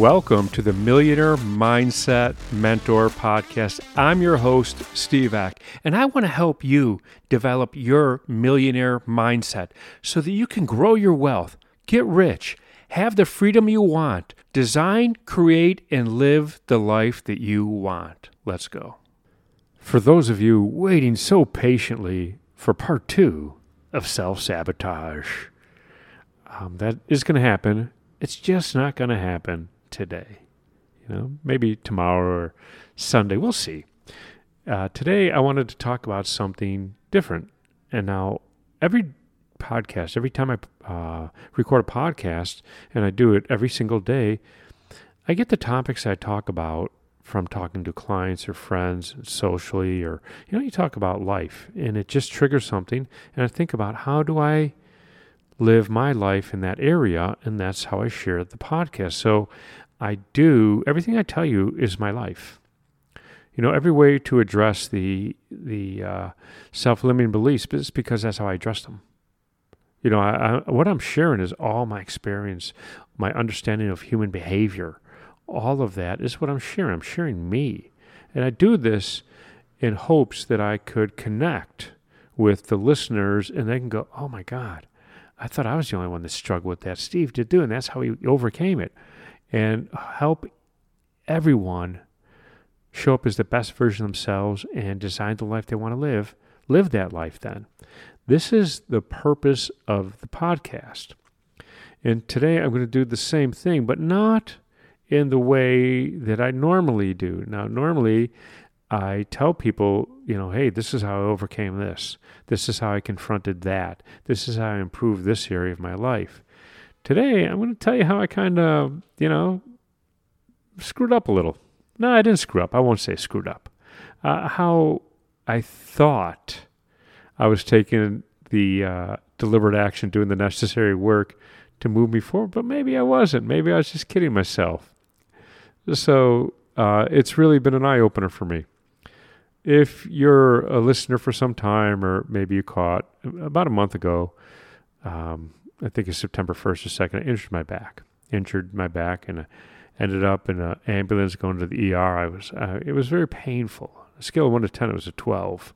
Welcome to the Millionaire Mindset Mentor Podcast. I'm your host, Steve Ack, and I want to help you develop your millionaire mindset so that you can grow your wealth, get rich, have the freedom you want, design, create, and live the life that you want. Let's go. For those of you waiting so patiently for part two of self sabotage, um, that is going to happen. It's just not going to happen today. You know, maybe tomorrow or Sunday. We'll see. Uh, today, I wanted to talk about something different. And now, every podcast, every time I uh, record a podcast, and I do it every single day, I get the topics I talk about from talking to clients or friends socially, or, you know, you talk about life, and it just triggers something. And I think about how do I live my life in that area, and that's how I share the podcast. So I do everything I tell you is my life. You know, every way to address the the uh, self-limiting beliefs is because that's how I address them. You know, I, I, what I'm sharing is all my experience, my understanding of human behavior. All of that is what I'm sharing. I'm sharing me, and I do this in hopes that I could connect with the listeners, and they can go, "Oh my God, I thought I was the only one that struggled with that. Steve did do, and that's how he overcame it. And help everyone show up as the best version of themselves and design the life they want to live. Live that life then. This is the purpose of the podcast. And today I'm going to do the same thing, but not in the way that I normally do. Now, normally I tell people, you know, hey, this is how I overcame this. This is how I confronted that. This is how I improved this area of my life. Today, I'm going to tell you how I kind of, you know, screwed up a little. No, I didn't screw up. I won't say screwed up. Uh, how I thought I was taking the uh, deliberate action, doing the necessary work to move me forward, but maybe I wasn't. Maybe I was just kidding myself. So uh, it's really been an eye opener for me if you're a listener for some time, or maybe you caught about a month ago, um, I think it's September 1st or 2nd, I injured my back. Injured my back and ended up in an ambulance going to the ER. I was, uh, it was very painful. A scale of 1 to 10, it was a 12.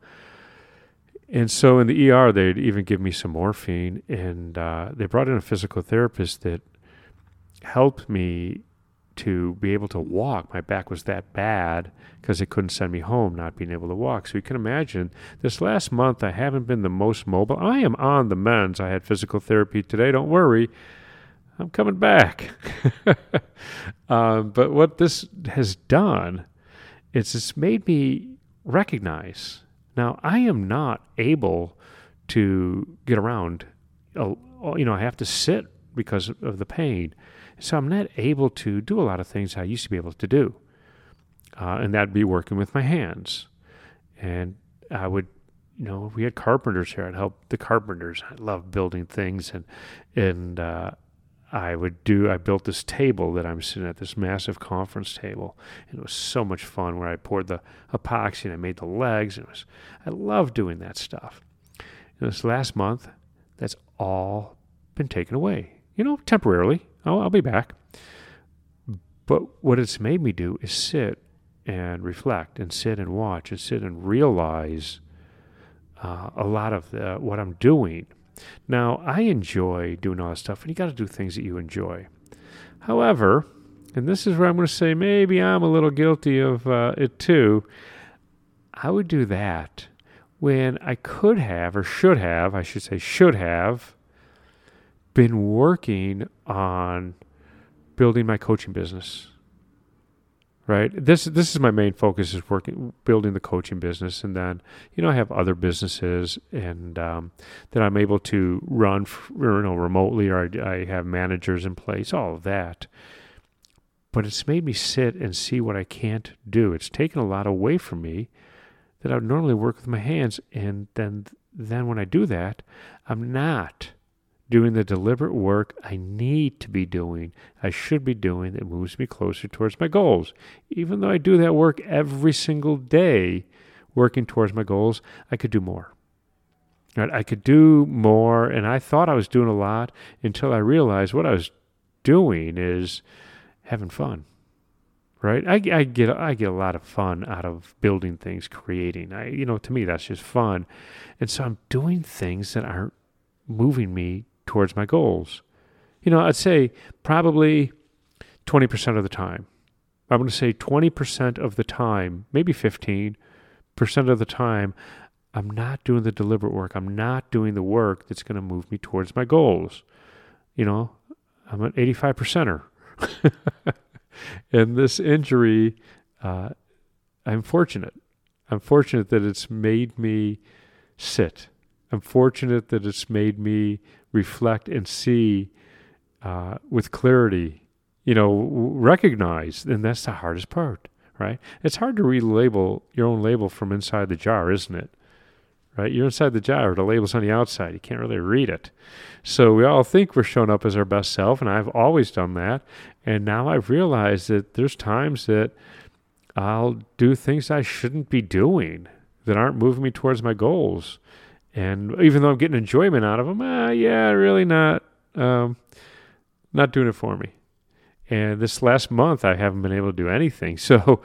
And so in the ER, they'd even give me some morphine, and uh, they brought in a physical therapist that helped me to be able to walk. My back was that bad because they couldn't send me home not being able to walk. So you can imagine this last month I haven't been the most mobile. I am on the mends. I had physical therapy today. Don't worry. I'm coming back. um, but what this has done is it's made me recognize now I am not able to get around. You know, I have to sit because of the pain. So I'm not able to do a lot of things I used to be able to do. Uh, and that'd be working with my hands. And I would, you know, we had carpenters here. I'd help the carpenters. I love building things. And, and, uh, I would do, I built this table that I'm sitting at, this massive conference table. And it was so much fun where I poured the epoxy and I made the legs. And it was, I love doing that stuff. And this last month, that's all been taken away, you know, temporarily. Oh, I'll be back. But what it's made me do is sit and reflect and sit and watch and sit and realize uh, a lot of the, what I'm doing. Now, I enjoy doing all this stuff, and you got to do things that you enjoy. However, and this is where I'm going to say maybe I'm a little guilty of uh, it too. I would do that when I could have, or should have, I should say, should have been working on building my coaching business. Right. This this is my main focus is working building the coaching business, and then you know I have other businesses and um, that I'm able to run you know remotely, or I, I have managers in place, all of that. But it's made me sit and see what I can't do. It's taken a lot away from me that I would normally work with my hands, and then then when I do that, I'm not doing the deliberate work I need to be doing, I should be doing that moves me closer towards my goals. Even though I do that work every single day, working towards my goals, I could do more. Right? I could do more, and I thought I was doing a lot until I realized what I was doing is having fun. Right? I, I get I get a lot of fun out of building things, creating. I you know, to me that's just fun. And so I'm doing things that aren't moving me towards my goals. You know, I'd say probably 20% of the time. I'm going to say 20% of the time, maybe 15% of the time, I'm not doing the deliberate work. I'm not doing the work that's going to move me towards my goals. You know, I'm an 85 percenter. and this injury, uh, I'm fortunate. I'm fortunate that it's made me sit. I'm fortunate that it's made me reflect and see uh, with clarity, you know, recognize, and that's the hardest part, right? It's hard to relabel your own label from inside the jar, isn't it? Right? You're inside the jar, the label's on the outside. You can't really read it. So we all think we're showing up as our best self, and I've always done that. And now I've realized that there's times that I'll do things I shouldn't be doing that aren't moving me towards my goals. And even though I'm getting enjoyment out of them, ah, yeah, really not, um, not doing it for me. And this last month, I haven't been able to do anything. So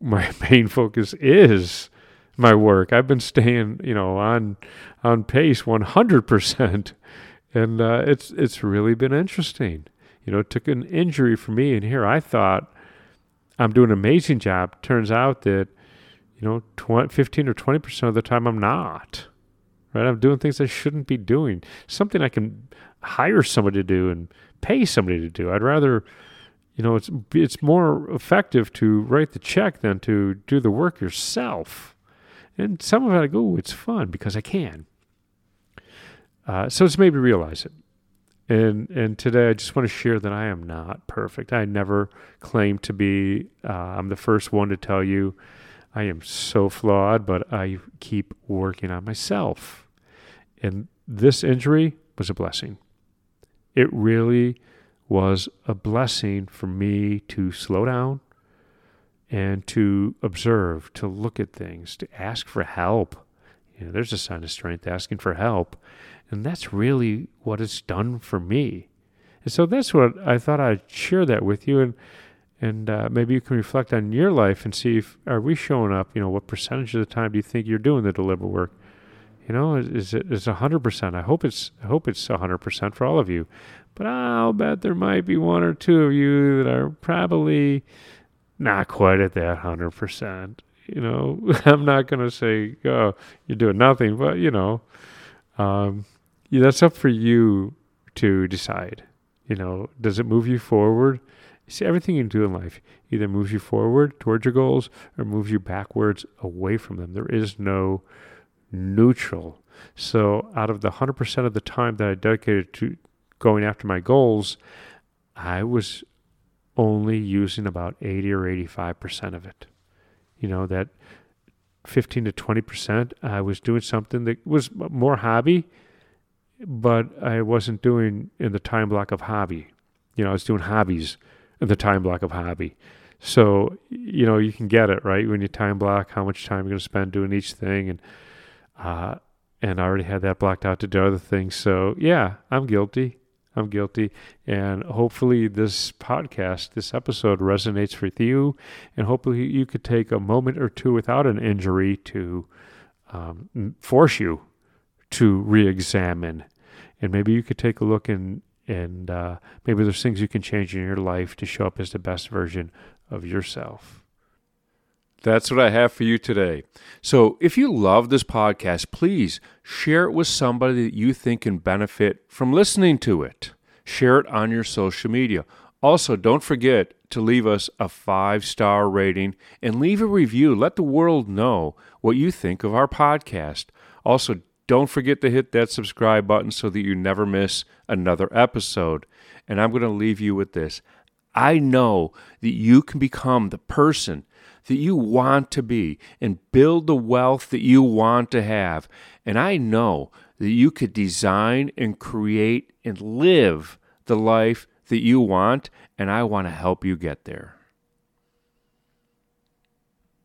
my main focus is my work. I've been staying, you know, on on pace 100%, and uh, it's it's really been interesting. You know, it took an injury for me, and here I thought I'm doing an amazing job. Turns out that you know, 20, 15 or 20% of the time I'm not right? I'm doing things I shouldn't be doing. Something I can hire somebody to do and pay somebody to do. I'd rather, you know, it's it's more effective to write the check than to do the work yourself. And some of it I go, it's fun because I can. Uh, so it's made me realize it. And and today I just want to share that I am not perfect. I never claim to be. Uh, I'm the first one to tell you I am so flawed, but I keep working on myself. And this injury was a blessing. It really was a blessing for me to slow down and to observe, to look at things, to ask for help. You know, there's a sign of strength asking for help. And that's really what it's done for me. And so that's what I thought I'd share that with you. And and uh, maybe you can reflect on your life and see if are we showing up you know what percentage of the time do you think you're doing the deliberate work? You know is it is 100% i hope it's i hope it's 100% for all of you. But i'll bet there might be one or two of you that are probably not quite at that 100% you know i'm not going to say oh you're doing nothing but you know um, yeah, that's up for you to decide. You know does it move you forward See, everything you do in life either moves you forward towards your goals or moves you backwards away from them. There is no neutral. So, out of the 100% of the time that I dedicated to going after my goals, I was only using about 80 or 85% of it. You know, that 15 to 20%, I was doing something that was more hobby, but I wasn't doing in the time block of hobby. You know, I was doing hobbies the time block of hobby. So, you know, you can get it, right? When you time block how much time you're going to spend doing each thing. And, uh, and I already had that blocked out to do other things. So, yeah, I'm guilty. I'm guilty. And hopefully, this podcast, this episode resonates with you. And hopefully, you could take a moment or two without an injury to um, force you to re examine. And maybe you could take a look and, and uh, maybe there's things you can change in your life to show up as the best version of yourself. That's what I have for you today. So, if you love this podcast, please share it with somebody that you think can benefit from listening to it. Share it on your social media. Also, don't forget to leave us a five star rating and leave a review. Let the world know what you think of our podcast. Also, don't forget to hit that subscribe button so that you never miss another episode. And I'm going to leave you with this. I know that you can become the person that you want to be and build the wealth that you want to have. And I know that you could design and create and live the life that you want. And I want to help you get there.